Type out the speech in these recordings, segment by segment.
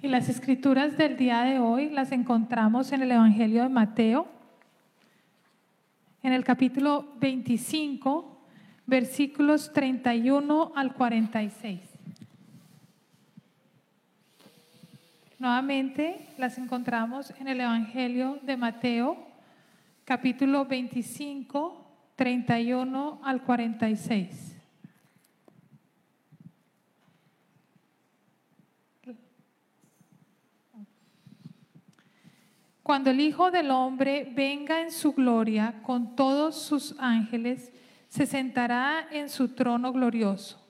Y las escrituras del día de hoy las encontramos en el Evangelio de Mateo, en el capítulo 25, versículos 31 al 46. Nuevamente las encontramos en el Evangelio de Mateo, capítulo 25, 31 al 46. Cuando el Hijo del Hombre venga en su gloria con todos sus ángeles, se sentará en su trono glorioso.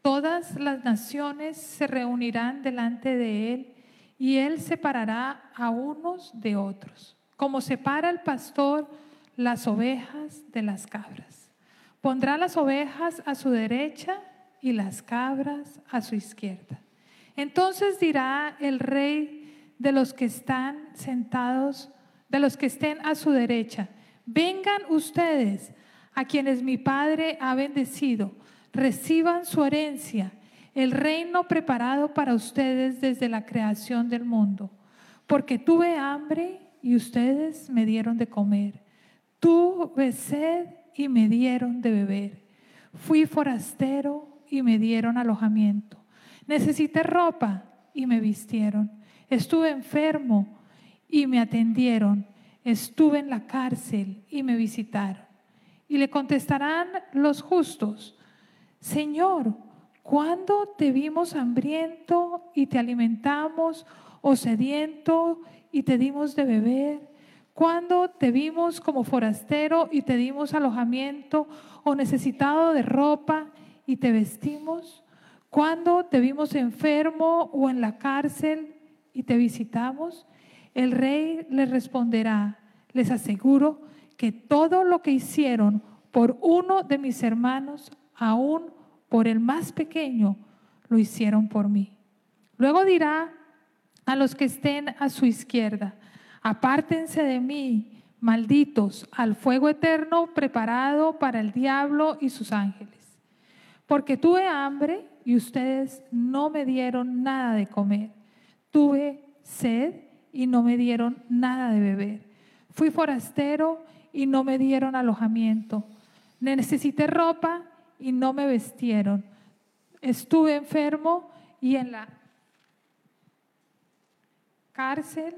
Todas las naciones se reunirán delante de él y él separará a unos de otros, como separa el pastor las ovejas de las cabras. Pondrá las ovejas a su derecha y las cabras a su izquierda. Entonces dirá el rey de los que están sentados, de los que estén a su derecha. Vengan ustedes a quienes mi Padre ha bendecido, reciban su herencia, el reino preparado para ustedes desde la creación del mundo. Porque tuve hambre y ustedes me dieron de comer. Tuve sed y me dieron de beber. Fui forastero y me dieron alojamiento. Necesité ropa y me vistieron. Estuve enfermo y me atendieron. Estuve en la cárcel y me visitaron. Y le contestarán los justos, Señor, ¿cuándo te vimos hambriento y te alimentamos o sediento y te dimos de beber? ¿Cuándo te vimos como forastero y te dimos alojamiento o necesitado de ropa y te vestimos? ¿Cuándo te vimos enfermo o en la cárcel y te visitamos, el rey les responderá, les aseguro que todo lo que hicieron por uno de mis hermanos, aún por el más pequeño, lo hicieron por mí. Luego dirá a los que estén a su izquierda, apártense de mí, malditos, al fuego eterno preparado para el diablo y sus ángeles. Porque tuve hambre y ustedes no me dieron nada de comer Tuve sed y no me dieron nada de beber. Fui forastero y no me dieron alojamiento. Necesité ropa y no me vestieron. Estuve enfermo y en la cárcel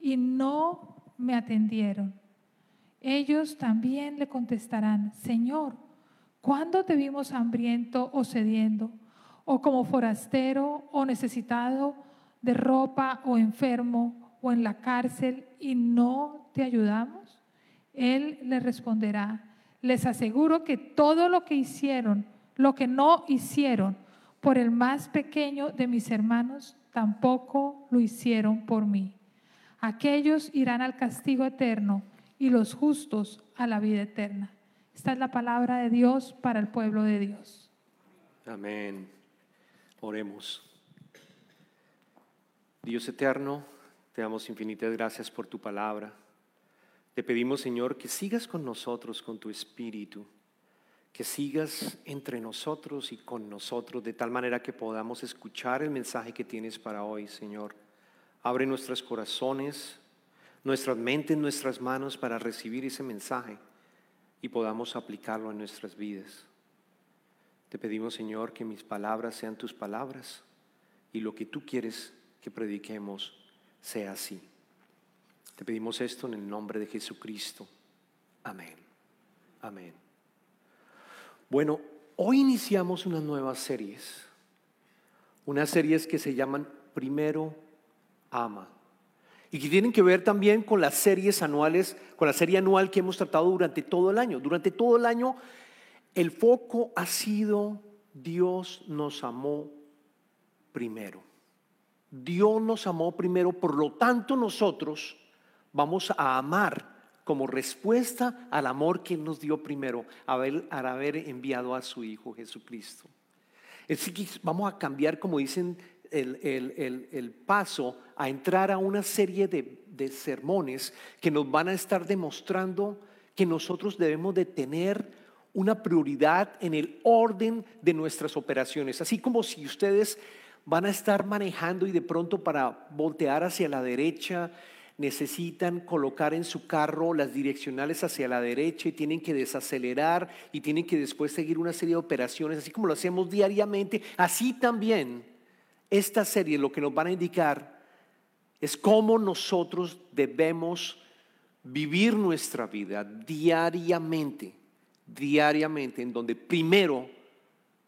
y no me atendieron. Ellos también le contestarán, Señor, ¿cuándo te vimos hambriento o sediendo, o como forastero o necesitado? De ropa o enfermo o en la cárcel y no te ayudamos? Él le responderá, les aseguro que todo lo que hicieron, lo que no hicieron por el más pequeño de mis hermanos, tampoco lo hicieron por mí. Aquellos irán al castigo eterno y los justos a la vida eterna. Esta es la palabra de Dios para el pueblo de Dios. Amén. Oremos. Dios eterno, te damos infinitas gracias por tu palabra. Te pedimos, Señor, que sigas con nosotros, con tu espíritu, que sigas entre nosotros y con nosotros, de tal manera que podamos escuchar el mensaje que tienes para hoy, Señor. Abre nuestros corazones, nuestras mentes, nuestras manos para recibir ese mensaje y podamos aplicarlo en nuestras vidas. Te pedimos, Señor, que mis palabras sean tus palabras y lo que tú quieres que prediquemos sea así. Te pedimos esto en el nombre de Jesucristo. Amén. Amén. Bueno, hoy iniciamos unas nuevas series. Unas series que se llaman Primero Ama. Y que tienen que ver también con las series anuales, con la serie anual que hemos tratado durante todo el año. Durante todo el año el foco ha sido Dios nos amó primero. Dios nos amó primero, por lo tanto nosotros vamos a amar como respuesta al amor que Él nos dio primero, al haber enviado a su Hijo Jesucristo. Vamos a cambiar, como dicen, el, paso a entrar a una serie de, de sermones que nos van a estar demostrando que nosotros debemos de tener una prioridad en el orden de nuestras operaciones. Así como si ustedes van a estar manejando y de pronto para voltear hacia la derecha necesitan colocar en su carro las direccionales hacia la derecha y tienen que desacelerar y tienen que después seguir una serie de operaciones, así como lo hacemos diariamente, así también esta serie lo que nos van a indicar es cómo nosotros debemos vivir nuestra vida diariamente, diariamente, en donde primero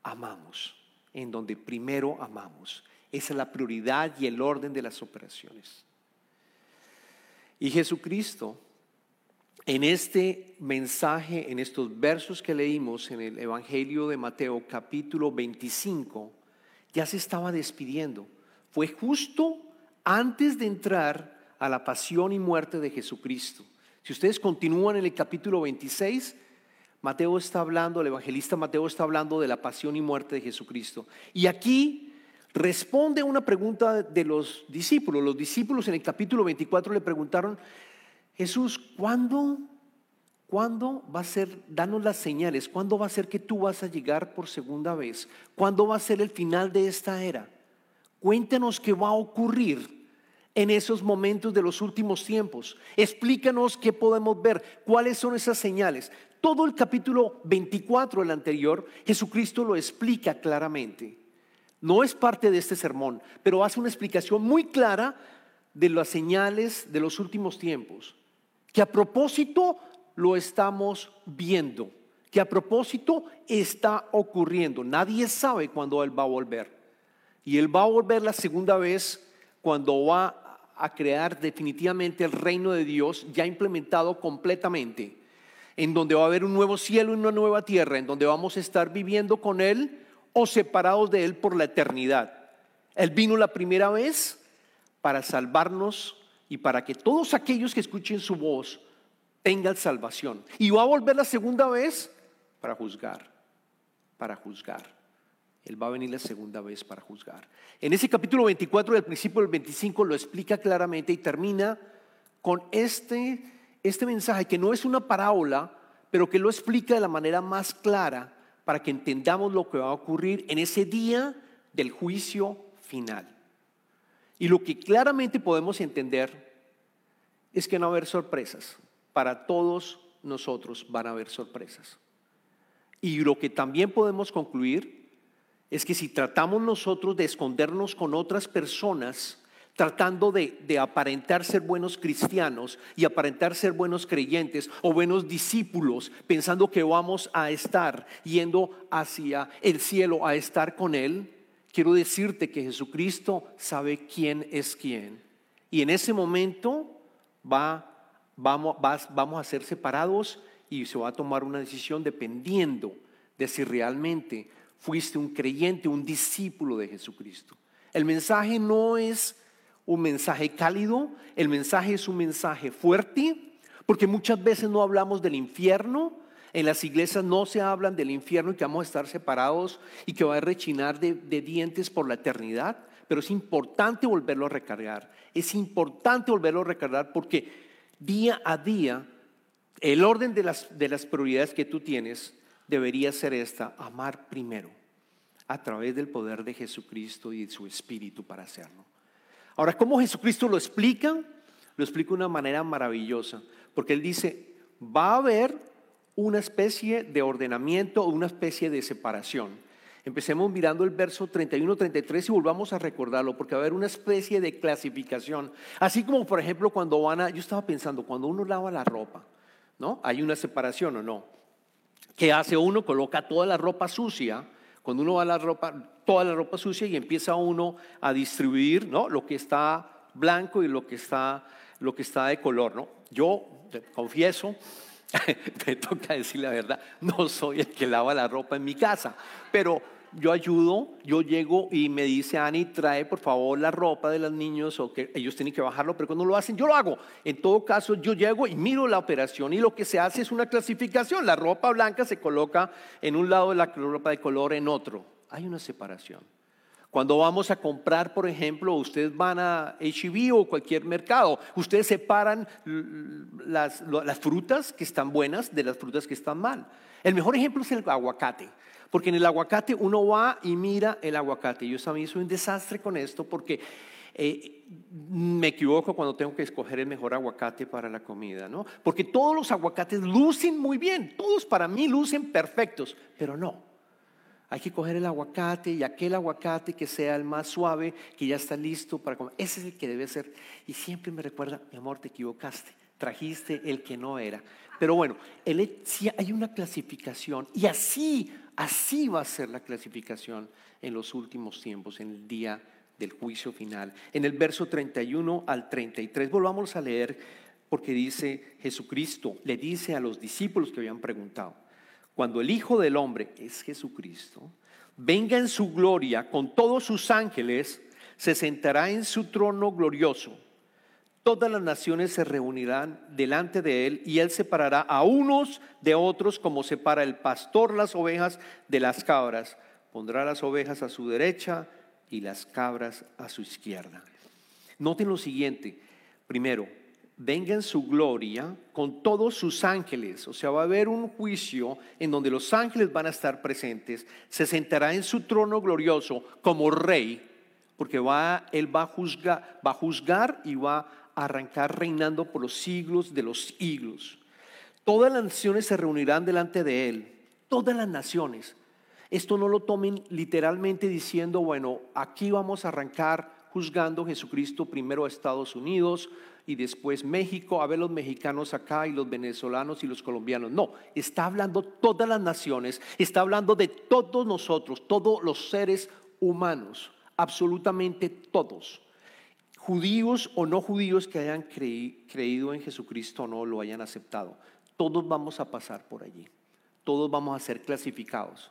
amamos, en donde primero amamos. Esa es la prioridad y el orden de las operaciones. Y Jesucristo, en este mensaje, en estos versos que leímos en el Evangelio de Mateo capítulo 25, ya se estaba despidiendo. Fue justo antes de entrar a la pasión y muerte de Jesucristo. Si ustedes continúan en el capítulo 26, Mateo está hablando, el evangelista Mateo está hablando de la pasión y muerte de Jesucristo. Y aquí responde una pregunta de los discípulos. Los discípulos en el capítulo 24 le preguntaron, Jesús, ¿cuándo, ¿cuándo va a ser, danos las señales, cuándo va a ser que tú vas a llegar por segunda vez? ¿Cuándo va a ser el final de esta era? Cuéntanos qué va a ocurrir en esos momentos de los últimos tiempos. Explícanos qué podemos ver, cuáles son esas señales. Todo el capítulo 24, el anterior, Jesucristo lo explica claramente. No es parte de este sermón, pero hace una explicación muy clara de las señales de los últimos tiempos, que a propósito lo estamos viendo, que a propósito está ocurriendo. Nadie sabe cuándo Él va a volver. Y Él va a volver la segunda vez cuando va a crear definitivamente el reino de Dios ya implementado completamente, en donde va a haber un nuevo cielo y una nueva tierra, en donde vamos a estar viviendo con Él o separados de Él por la eternidad. Él vino la primera vez para salvarnos y para que todos aquellos que escuchen su voz tengan salvación. Y va a volver la segunda vez para juzgar, para juzgar. Él va a venir la segunda vez para juzgar. En ese capítulo 24 del principio del 25 lo explica claramente y termina con este, este mensaje que no es una parábola, pero que lo explica de la manera más clara para que entendamos lo que va a ocurrir en ese día del juicio final. Y lo que claramente podemos entender es que no va a haber sorpresas. Para todos nosotros van a haber sorpresas. Y lo que también podemos concluir es que si tratamos nosotros de escondernos con otras personas, tratando de, aparentar ser buenos cristianos y aparentar ser buenos creyentes o buenos discípulos, pensando que vamos a estar yendo hacia el cielo a estar con Él, quiero decirte que Jesucristo sabe quién es quién. Y en ese momento va, vamos, vamos a ser separados y se va a tomar una decisión dependiendo de si realmente fuiste un creyente, un discípulo de Jesucristo. El mensaje no es un mensaje cálido, el mensaje es un mensaje fuerte, porque muchas veces no hablamos del infierno, en las iglesias no se hablan del infierno y que vamos a estar separados y que va a rechinar de, dientes por la eternidad, pero es importante volverlo a recargar, es importante volverlo a recargar porque día a día el orden de las, de las prioridades que tú tienes debería ser esta, amar primero a través del poder de Jesucristo y de su Espíritu para hacerlo. Ahora, ¿cómo Jesucristo lo explica? Lo explica de una manera maravillosa, porque Él dice, va a haber una especie de ordenamiento o una especie de separación. Empecemos mirando el verso 31-33 y volvamos a recordarlo, porque va a haber una especie de clasificación. Así como, por ejemplo, cuando van a, yo estaba pensando, cuando uno lava la ropa, ¿no? Hay una separación o no. ¿Qué hace uno? Coloca toda la ropa sucia cuando uno va a la ropa, toda la ropa sucia y empieza uno a distribuir ¿no? lo que está blanco y lo que está, lo que está de color. ¿no? Yo confieso, me toca decir la verdad, no soy el que lava la ropa en mi casa, pero yo ayudo, yo llego y me dice Ani, trae por favor la ropa de los niños o que ellos tienen que bajarlo, pero cuando lo hacen yo lo hago. En todo caso, yo llego y miro la operación y lo que se hace es una clasificación. La ropa blanca se coloca en un lado de la ropa de color en otro. Hay una separación. Cuando vamos a comprar, por ejemplo, ustedes van a HB e o cualquier mercado, ustedes separan las frutas que están buenas de las frutas que están mal. El mejor ejemplo es el aguacate. Porque en el aguacate uno va y mira el aguacate. Yo también soy un desastre con esto porque eh, me equivoco cuando tengo que escoger el mejor aguacate para la comida, ¿no? Porque todos los aguacates lucen muy bien, todos para mí lucen perfectos, pero no. Hay que coger el aguacate y aquel aguacate que sea el más suave, que ya está listo para comer. Ese es el que debe ser. Y siempre me recuerda, mi amor, te equivocaste. Trajiste el que no era. Pero bueno, hay una clasificación y así, así va a ser la clasificación en los últimos tiempos, en el día del juicio final. En el verso 31 al 33, volvamos a leer porque dice Jesucristo, le dice a los discípulos que habían preguntado, cuando el Hijo del Hombre es Jesucristo, venga en su gloria con todos sus ángeles, se sentará en su trono glorioso. Todas las naciones se reunirán delante de él y él separará a unos de otros como separa el pastor las ovejas de las cabras. Pondrá las ovejas a su derecha y las cabras a su izquierda. Noten lo siguiente. Primero, venga en su gloria con todos sus ángeles. O sea, va a haber un juicio en donde los ángeles van a estar presentes. Se sentará en su trono glorioso como rey, porque va, él va a, juzgar, va a juzgar y va arrancar reinando por los siglos de los siglos. Todas las naciones se reunirán delante de él. Todas las naciones. Esto no lo tomen literalmente diciendo, bueno, aquí vamos a arrancar juzgando Jesucristo primero a Estados Unidos, y después México, a ver los mexicanos acá y los venezolanos y los colombianos. No, está hablando todas las naciones, está hablando de todos nosotros, todos los seres humanos, absolutamente todos. Judíos o no judíos que hayan creído en Jesucristo o no lo hayan aceptado. Todos vamos a pasar por allí. Todos vamos a ser clasificados.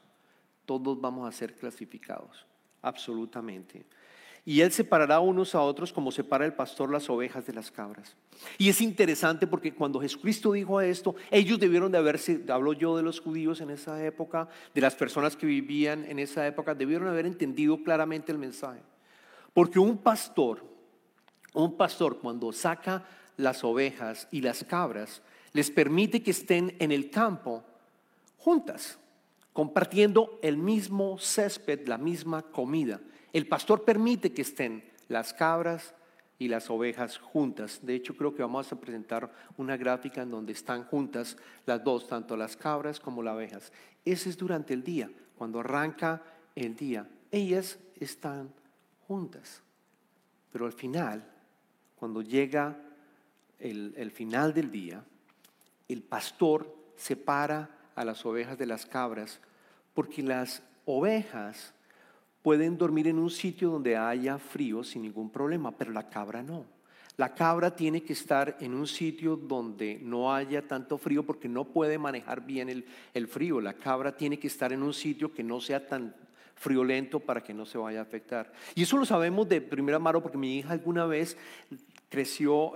Todos vamos a ser clasificados. Absolutamente y él separará unos a otros como separa el pastor las ovejas de las cabras. Y es interesante porque cuando Jesucristo dijo esto, ellos debieron de haberse, hablo yo de los judíos en esa época, de las personas que vivían en esa época, debieron haber entendido claramente el mensaje. Porque un pastor, un pastor cuando saca las ovejas y las cabras, les permite que estén en el campo juntas, compartiendo el mismo césped, la misma comida. El pastor permite que estén las cabras y las ovejas juntas. De hecho, creo que vamos a presentar una gráfica en donde están juntas las dos, tanto las cabras como las ovejas. Ese es durante el día, cuando arranca el día. Ellas están juntas. Pero al final, cuando llega el, el final del día, el pastor separa a las ovejas de las cabras porque las ovejas pueden dormir en un sitio donde haya frío sin ningún problema, pero la cabra no. La cabra tiene que estar en un sitio donde no haya tanto frío porque no puede manejar bien el, frío. La cabra tiene que estar en un sitio que no sea tan friolento para que no se vaya a afectar. Y eso lo sabemos de primera mano porque mi hija alguna vez creció,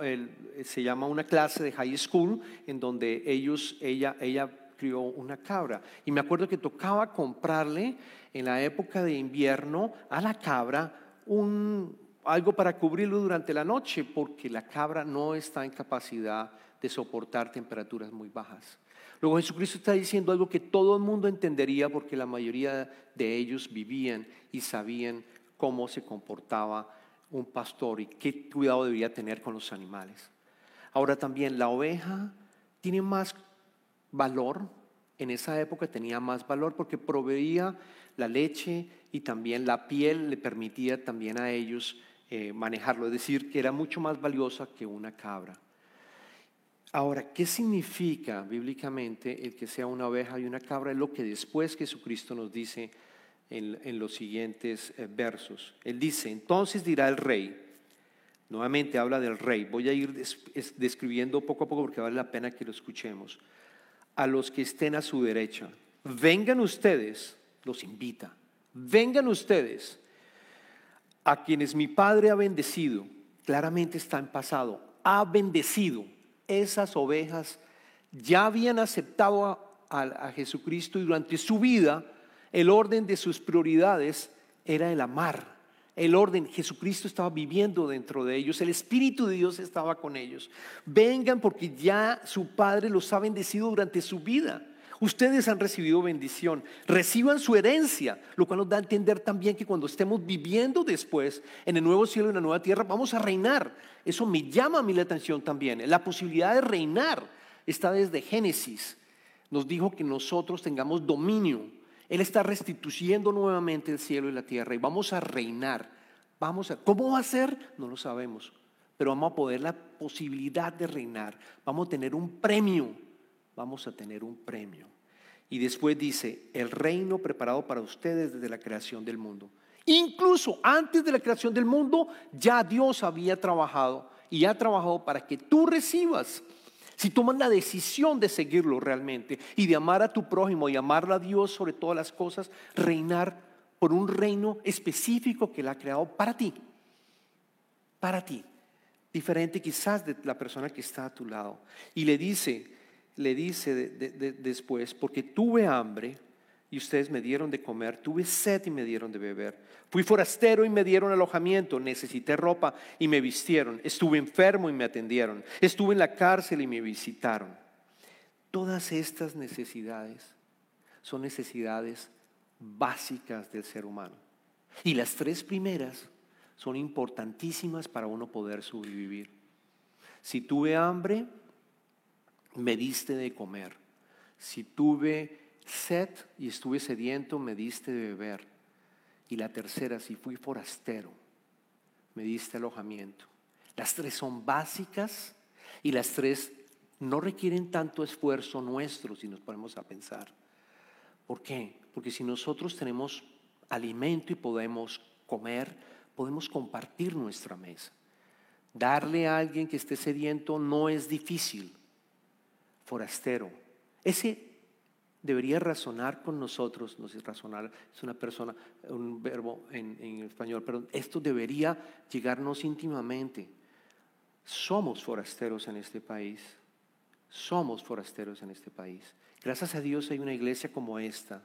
se llama una clase de high school en donde ellos, ella, ella crió una cabra. Y me acuerdo que tocaba comprarle en la época de invierno a la cabra un, algo para cubrirlo durante la noche, porque la cabra no está en capacidad de soportar temperaturas muy bajas. Luego Jesucristo está diciendo algo que todo el mundo entendería porque la mayoría de ellos vivían y sabían cómo se comportaba un pastor y qué cuidado debía tener con los animales. Ahora también la oveja tiene más valor, en esa época tenía más valor porque proveía la leche y también la piel le permitía también a ellos eh, manejarlo, es decir, que era mucho más valiosa que una cabra. Ahora, ¿qué significa bíblicamente el que sea una oveja y una cabra? Es lo que después Jesucristo nos dice en, los siguientes eh, versos. Él dice, entonces dirá el rey, nuevamente habla del rey, voy a ir describiendo poco a poco porque vale la pena que lo escuchemos a los que estén a su derecha. Vengan ustedes, los invita, vengan ustedes a quienes mi Padre ha bendecido. Claramente está en pasado, ha bendecido. Esas ovejas ya habían aceptado a, a Jesucristo y durante su vida el orden de sus prioridades era el amar el orden. Jesucristo estaba viviendo dentro de ellos, el Espíritu de Dios estaba con ellos. Vengan porque ya su Padre los ha bendecido durante su vida. Ustedes han recibido bendición, reciban su herencia, lo cual nos da a entender también que cuando estemos viviendo después en el nuevo cielo y en la nueva tierra, vamos a reinar. Eso me llama a mí la atención también. La posibilidad de reinar está desde Génesis. Nos dijo que nosotros tengamos dominio. Él está restituyendo nuevamente el cielo y la tierra y vamos a reinar. Vamos a, ¿Cómo va a ser? No lo sabemos, pero vamos a poder la posibilidad de reinar. Vamos a tener un premio vamos a tener un premio. Y después dice, el reino preparado para ustedes desde la creación del mundo. Incluso antes de la creación del mundo, ya Dios había trabajado y ha trabajado para que tú recibas. Si tomas la decisión de seguirlo realmente y de amar a tu prójimo y amar a Dios sobre todas las cosas, reinar por un reino específico que Él ha creado para ti. Para ti. Diferente quizás de la persona que está a tu lado. Y le dice, le dice después, porque tuve hambre y ustedes me dieron de comer, tuve sed y me dieron de beber, fui forastero y me dieron alojamiento, necesité ropa y me vistieron, estuve enfermo y me atendieron, estuve en la cárcel y me visitaron. Todas estas necesidades son necesidades básicas del ser humano. Y las tres primeras son importantísimas para uno poder sobrevivir. Si tuve hambre, me diste de comer. Si tuve sed y estuve sediento, me diste de beber. Y la tercera, si fui forastero, me diste alojamiento. Las tres son básicas y las tres no requieren tanto esfuerzo nuestro si nos ponemos a pensar. ¿Por qué? Porque si nosotros tenemos alimento y podemos comer, podemos compartir nuestra mesa. Darle a alguien que esté sediento no es difícil forastero. Ese debería razonar con nosotros, no sé, razonar es una persona, un verbo en, español, pero esto debería llegarnos íntimamente. Somos forasteros en este país, somos forasteros en este país. Gracias a Dios hay una iglesia como esta,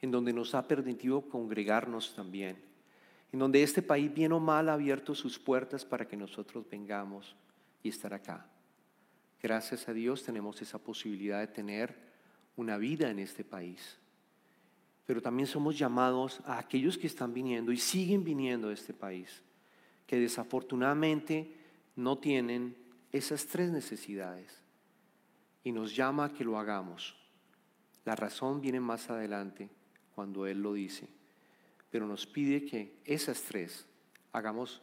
en donde nos ha permitido congregarnos también, en donde este país bien o mal ha abierto sus puertas para que nosotros vengamos y estar acá. Gracias a Dios tenemos esa posibilidad de tener una vida en este país. Pero también somos llamados a aquellos que están viniendo y siguen viniendo a este país, que desafortunadamente no tienen esas tres necesidades. Y nos llama a que lo hagamos. La razón viene más adelante cuando Él lo dice. Pero nos pide que esas tres hagamos,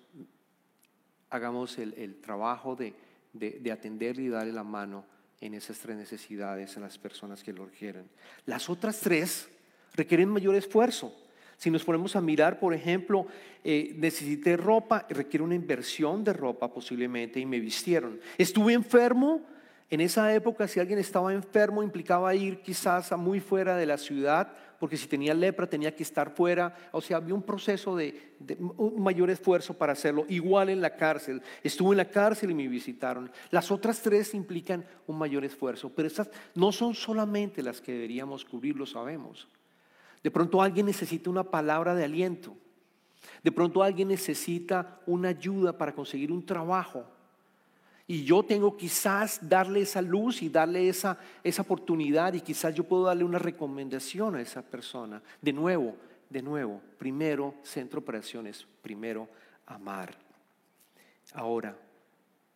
hagamos el, trabajo de de, de atenderle y darle la mano en esas tres necesidades en las personas que lo requieren. Las otras tres requieren mayor esfuerzo. Si nos ponemos a mirar, por ejemplo, eh, necesité ropa, requiere una inversión de ropa posiblemente y me vistieron. Estuve enfermo, en esa época si alguien estaba enfermo implicaba ir quizás a muy fuera de la ciudad porque si tenía lepra tenía que estar fuera, o sea, había un proceso de, un mayor esfuerzo para hacerlo, igual en la cárcel, estuve en la cárcel y me visitaron. Las otras tres implican un mayor esfuerzo, pero estas no son solamente las que deberíamos cubrir, lo sabemos. De pronto alguien necesita una palabra de aliento, de pronto alguien necesita una ayuda para conseguir un trabajo. Y yo tengo quizás darle esa luz y darle esa, esa oportunidad y quizás yo puedo darle una recomendación a esa persona. De nuevo, de nuevo, primero centro operaciones, primero amar. Ahora,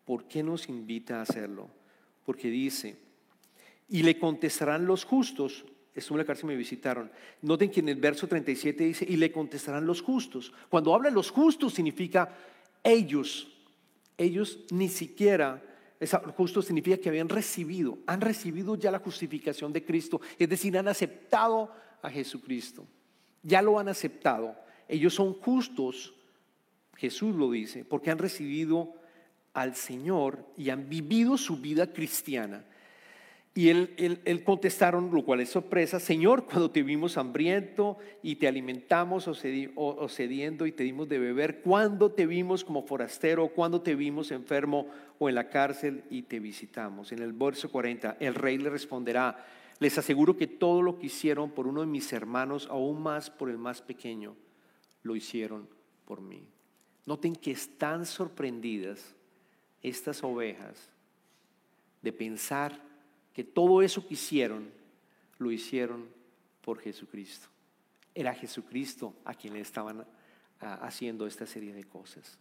¿por qué nos invita a hacerlo? Porque dice, y le contestarán los justos. Estuve en la cárcel y me visitaron. Noten que en el verso 37 dice, y le contestarán los justos. Cuando habla los justos significa ellos ellos ni siquiera, justo significa que habían recibido, han recibido ya la justificación de Cristo, es decir, han aceptado a Jesucristo, ya lo han aceptado. Ellos son justos, Jesús lo dice, porque han recibido al Señor y han vivido su vida cristiana. Y él, contestaron, lo cual es sorpresa, Señor, cuando te vimos hambriento y te alimentamos o, cediendo y te dimos de beber, cuando te vimos como forastero, cuando te vimos enfermo o en la cárcel y te visitamos. En el verso 40, el rey le responderá, les aseguro que todo lo que hicieron por uno de mis hermanos, aún más por el más pequeño, lo hicieron por mí. Noten que están sorprendidas estas ovejas de pensar que todo eso que hicieron lo hicieron por Jesucristo. Era Jesucristo a quien le estaban ah, haciendo esta serie de cosas.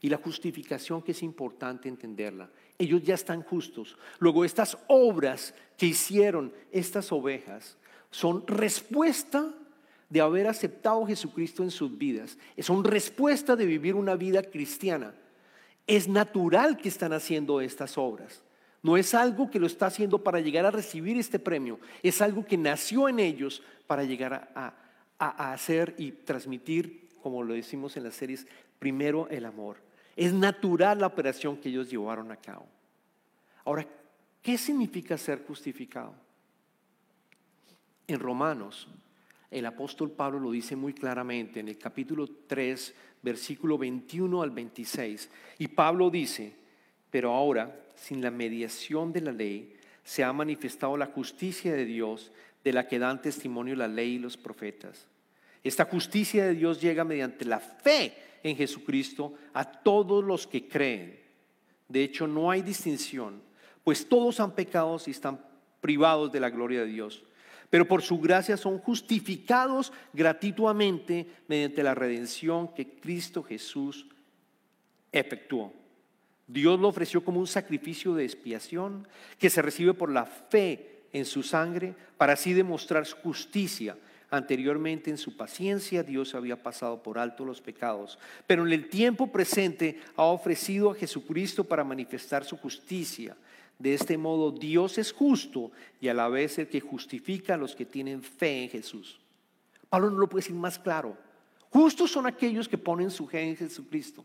Y la justificación que es importante entenderla. Ellos ya están justos. Luego estas obras que hicieron estas ovejas son respuesta de haber aceptado a Jesucristo en sus vidas. Son respuesta de vivir una vida cristiana. Es natural que están haciendo estas obras. No es algo que lo está haciendo para llegar a recibir este premio. Es algo que nació en ellos para llegar a, a hacer y transmitir, como lo decimos en las series, primero el amor. Es natural la operación que ellos llevaron a cabo. Ahora, ¿qué significa ser justificado? En Romanos, el apóstol Pablo lo dice muy claramente en el capítulo 3, versículo 21 al 26. Y Pablo dice, pero ahora, sin la mediación de la ley, se ha manifestado la justicia de Dios de la que dan testimonio la ley y los profetas. Esta justicia de Dios llega mediante la fe en Jesucristo a todos los que creen. De hecho, no hay distinción, pues todos han pecado y están privados de la gloria de Dios. Pero por su gracia son justificados gratuitamente mediante la redención que Cristo Jesús efectuó. Dios lo ofreció como un sacrificio de expiación que se recibe por la fe en su sangre para así demostrar su justicia Anteriormente en su paciencia Dios había pasado por alto los pecados, pero en el tiempo presente ha ofrecido a Jesucristo para manifestar su justicia. De este modo Dios es justo y a la vez el que justifica a los que tienen fe en Jesús. Pablo no lo puede decir más claro. Justos son aquellos que ponen su fe en Jesucristo,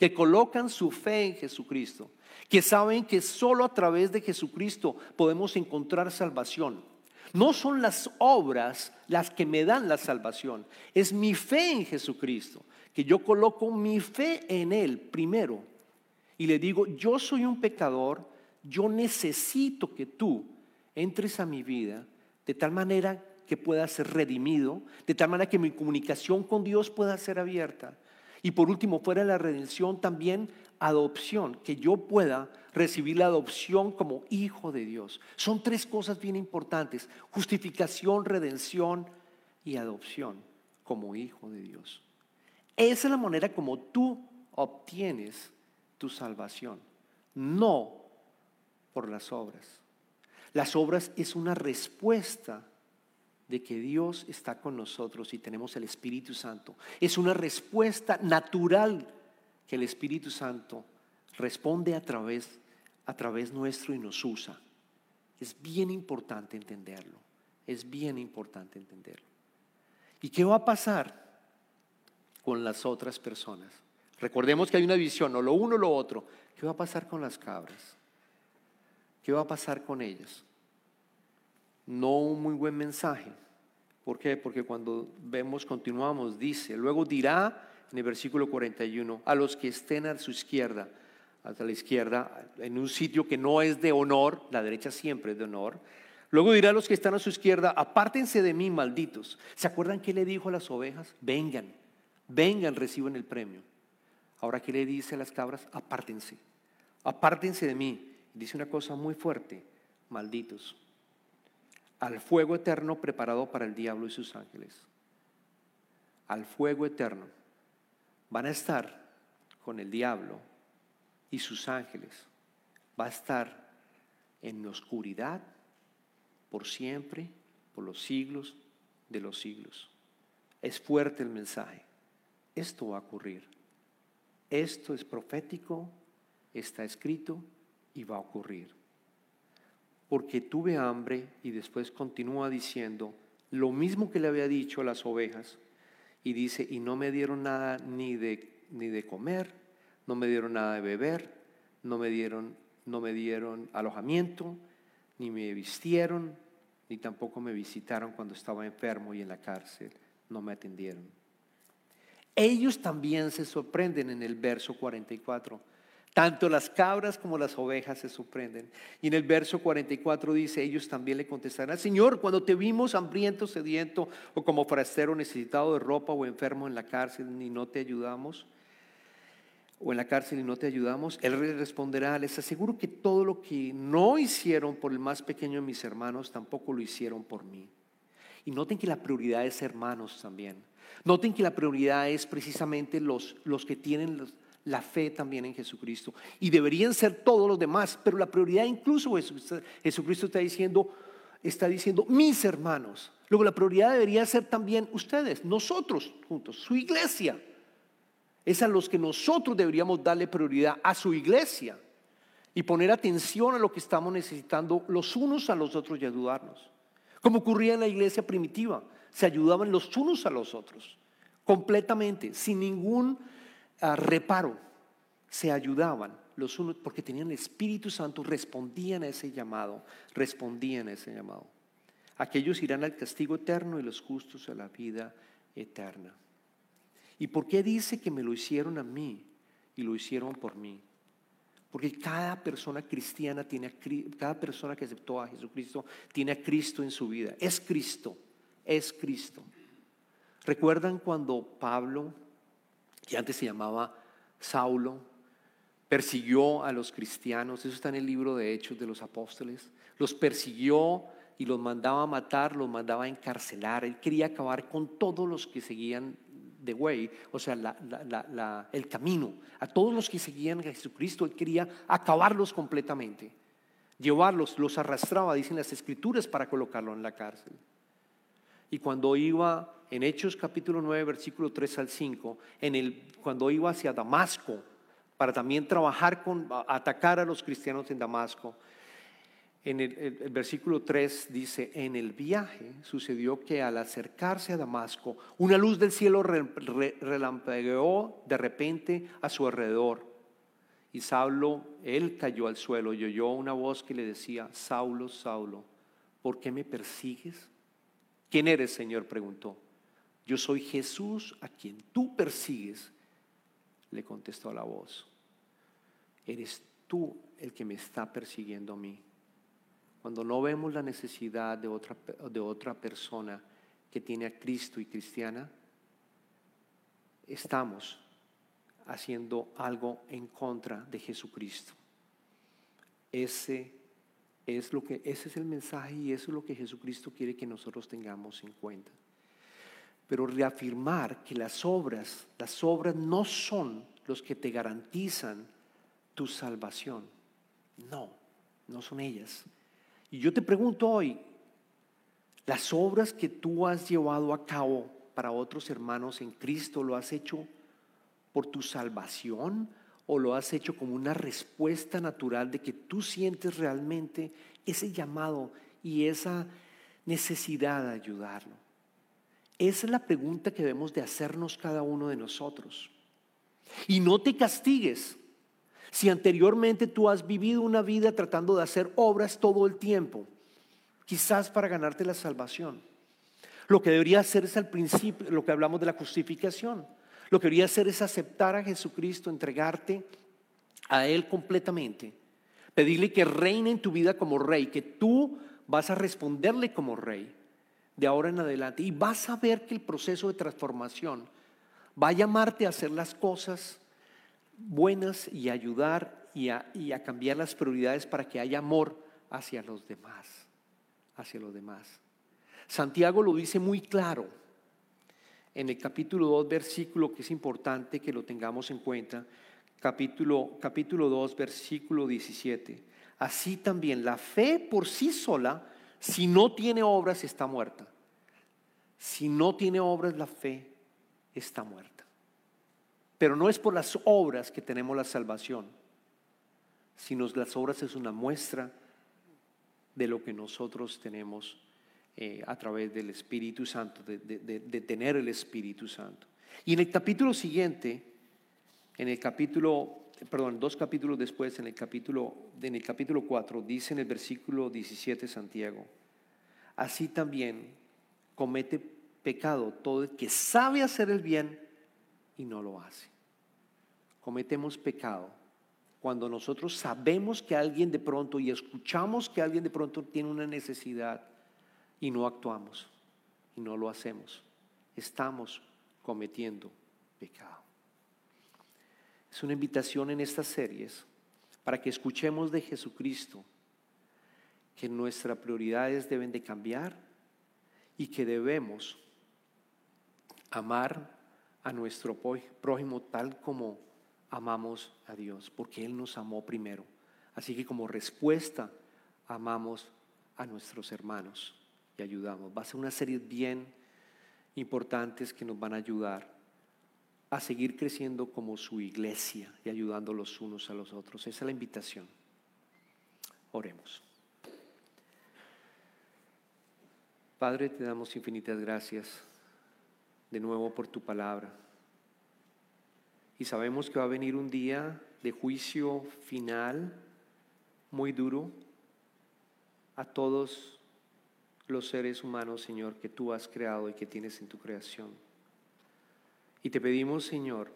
que colocan su fe en Jesucristo, que saben que solo a través de Jesucristo podemos encontrar salvación. No son las obras las que me dan la salvación, es mi fe en Jesucristo, que yo coloco mi fe en Él primero y le digo, yo soy un pecador, yo necesito que tú entres a mi vida de tal manera que pueda ser redimido, de tal manera que mi comunicación con Dios pueda ser abierta. Y por último, fuera la redención también adopción, que yo pueda recibir la adopción como hijo de Dios. Son tres cosas bien importantes, justificación, redención y adopción como hijo de Dios. Esa es la manera como tú obtienes tu salvación, no por las obras. Las obras es una respuesta de que Dios está con nosotros y tenemos el Espíritu Santo. Es una respuesta natural que el Espíritu Santo responde a través, a través nuestro y nos usa. Es bien importante entenderlo. Es bien importante entenderlo. ¿Y qué va a pasar con las otras personas? Recordemos que hay una visión, o lo uno o lo otro. ¿Qué va a pasar con las cabras? ¿Qué va a pasar con ellas? No un muy buen mensaje. ¿Por qué? Porque cuando vemos, continuamos, dice, luego dirá en el versículo 41, a los que estén a su izquierda, hasta la izquierda, en un sitio que no es de honor, la derecha siempre es de honor. Luego dirá a los que están a su izquierda, apártense de mí, malditos. ¿Se acuerdan qué le dijo a las ovejas? Vengan, vengan, reciban el premio. Ahora, ¿qué le dice a las cabras? Apártense, apártense de mí. Dice una cosa muy fuerte, malditos, al fuego eterno preparado para el diablo y sus ángeles. Al fuego eterno van a estar con el diablo y sus ángeles. Va a estar en oscuridad por siempre, por los siglos de los siglos. Es fuerte el mensaje. Esto va a ocurrir. Esto es profético, está escrito y va a ocurrir. Porque tuve hambre y después continúa diciendo lo mismo que le había dicho a las ovejas y dice, y no me dieron nada ni de, ni de comer, no me dieron nada de beber, no me dieron, no me dieron alojamiento, ni me vistieron, ni tampoco me visitaron cuando estaba enfermo y en la cárcel, no me atendieron. Ellos también se sorprenden en el verso 44 tanto las cabras como las ovejas se sorprenden. Y en el verso 44 dice, ellos también le contestarán, Señor, cuando te vimos hambriento, sediento o como forastero necesitado de ropa o enfermo en la cárcel, ni no te ayudamos. o en la cárcel y no te ayudamos, Él responderá, les aseguro que todo lo que no hicieron por el más pequeño de mis hermanos, tampoco lo hicieron por mí. Y noten que la prioridad es hermanos también. Noten que la prioridad es precisamente los, los que tienen la fe también en Jesucristo. Y deberían ser todos los demás, pero la prioridad incluso Jesucristo está diciendo, está diciendo mis hermanos. Luego la prioridad debería ser también ustedes, nosotros juntos, su iglesia. Es a los que nosotros deberíamos darle prioridad a su iglesia y poner atención a lo que estamos necesitando los unos a los otros y ayudarnos. Como ocurría en la iglesia primitiva, se ayudaban los unos a los otros, completamente, sin ningún reparo, se ayudaban los unos porque tenían el Espíritu Santo, respondían a ese llamado, respondían a ese llamado. Aquellos irán al castigo eterno y los justos a la vida eterna. ¿Y por qué dice que me lo hicieron a mí y lo hicieron por mí? Porque cada persona cristiana tiene a, cada persona que aceptó a Jesucristo tiene a Cristo en su vida. Es Cristo, es Cristo. ¿Recuerdan cuando Pablo, que antes se llamaba Saulo, persiguió a los cristianos? Eso está en el libro de Hechos de los Apóstoles. Los persiguió y los mandaba a matar, los mandaba a encarcelar. Él quería acabar con todos los que seguían the way, o sea, el camino. A todos los que seguían a Jesucristo, Él quería acabarlos completamente. Llevarlos, los arrastraba, dicen las escrituras, para colocarlo en la cárcel. Y cuando iba en Hechos capítulo 9, versículo 3 al 5, en el, cuando iba hacia Damasco, para también trabajar con, atacar a los cristianos en Damasco, en el, versículo 3 dice, en el viaje sucedió que al acercarse a Damasco, una luz del cielo relampeó de repente a su alrededor. Y Saulo, él cayó al suelo y oyó una voz que le decía, Saulo, Saulo, ¿por qué me persigues? ¿Quién eres, Señor? preguntó. Yo soy Jesús a quien tú persigues, le contestó la voz. Eres tú el que me está persiguiendo a mí cuando no vemos la necesidad de otra, de otra persona que tiene a Cristo y cristiana, estamos haciendo algo en contra de Jesucristo. Ese es, lo que, ese es el mensaje y eso es lo que Jesucristo quiere que nosotros tengamos en cuenta. Pero reafirmar que las obras, las obras no son los que te garantizan tu salvación. No, no son ellas. Y yo te pregunto hoy, las obras que tú has llevado a cabo para otros hermanos en Cristo, ¿lo has hecho por tu salvación o lo has hecho como una respuesta natural de que tú sientes realmente ese llamado y esa necesidad de ayudarlo? Esa es la pregunta que debemos de hacernos cada uno de nosotros. Y no te castigues si anteriormente tú has vivido una vida tratando de hacer obras todo el tiempo, quizás para ganarte la salvación. Lo que debería hacer es al principio, lo que hablamos de la justificación. Lo que debería hacer es aceptar a Jesucristo, entregarte a Él completamente. Pedirle que reine en tu vida como rey, que tú vas a responderle como rey de ahora en adelante. Y vas a ver que el proceso de transformación va a llamarte a hacer las cosas buenas y ayudar y a, cambiar las prioridades para que haya amor hacia los demás, hacia los demás. Santiago lo dice muy claro en el capítulo 2, versículo que es importante que lo tengamos en cuenta, capítulo, capítulo 2, versículo 17. Así también la fe por sí sola, si no tiene obras, está muerta. Si no tiene obras, la fe está muerta. Pero no es por las obras que tenemos la salvación, sino las obras es una muestra de lo que nosotros tenemos eh, a través del Espíritu Santo, de, de, tener el Espíritu Santo. Y en el capítulo siguiente, en el capítulo, perdón, dos capítulos después, en el capítulo, en el capítulo 4, dice en el versículo 17 Santiago, así también comete pecado todo el que sabe hacer el bien y no lo hace cometemos pecado cuando nosotros sabemos que alguien de pronto y escuchamos que alguien de pronto tiene una necesidad y no actuamos y no lo hacemos. Estamos cometiendo pecado. Es una invitación en estas series para que escuchemos de Jesucristo que nuestras prioridades deben de cambiar y que debemos amar a nuestro prójimo tal como amamos a Dios, porque Él nos amó primero. Así que como respuesta amamos a nuestros hermanos y ayudamos. Va a ser una serie bien importantes que nos van a ayudar a seguir creciendo como su iglesia y ayudando los unos a los otros. Esa es la invitación. Oremos. Padre, te damos infinitas gracias de nuevo por tu palabra. Y sabemos que va a venir un día de juicio final muy duro a todos los seres humanos, Señor, que tú has creado y que tienes en tu creación. Y te pedimos, Señor,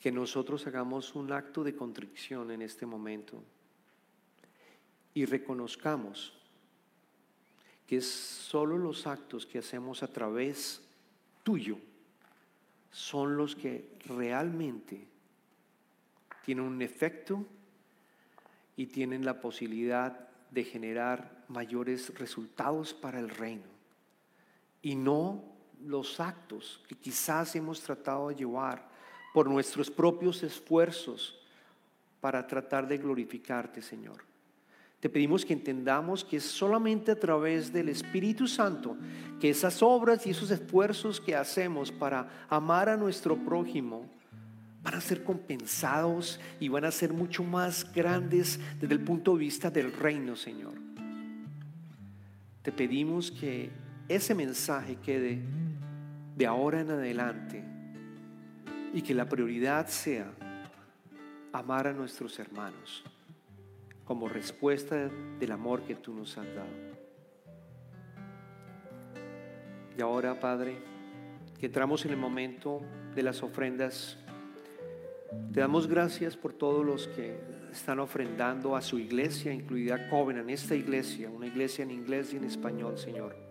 que nosotros hagamos un acto de contrición en este momento y reconozcamos que solo los actos que hacemos a través tuyo son los que realmente tienen un efecto y tienen la posibilidad de generar mayores resultados para el reino. Y no los actos que quizás hemos tratado de llevar por nuestros propios esfuerzos para tratar de glorificarte, Señor. Te pedimos que entendamos que es solamente a través del Espíritu Santo que esas obras y esos esfuerzos que hacemos para amar a nuestro prójimo van a ser compensados y van a ser mucho más grandes desde el punto de vista del reino, Señor. Te pedimos que ese mensaje quede de ahora en adelante y que la prioridad sea amar a nuestros hermanos como respuesta del amor que tú nos has dado. Y ahora, Padre, que entramos en el momento de las ofrendas te damos gracias por todos los que están ofrendando a su iglesia, incluida Covenant, esta iglesia, una iglesia en inglés y en español, Señor.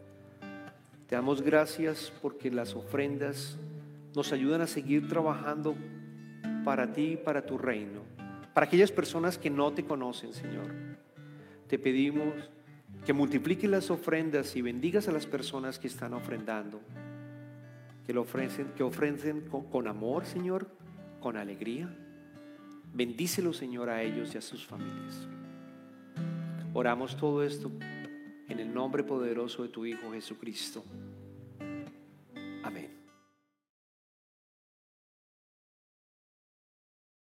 Te damos gracias porque las ofrendas nos ayudan a seguir trabajando para ti y para tu reino, para aquellas personas que no te conocen, Señor. Te pedimos que multipliques las ofrendas y bendigas a las personas que están ofrendando, que lo ofrecen, que ofrecen con, con amor, Señor, con alegría. Bendícelo, Señor, a ellos y a sus familias. Oramos todo esto en el nombre poderoso de tu Hijo Jesucristo. Amén.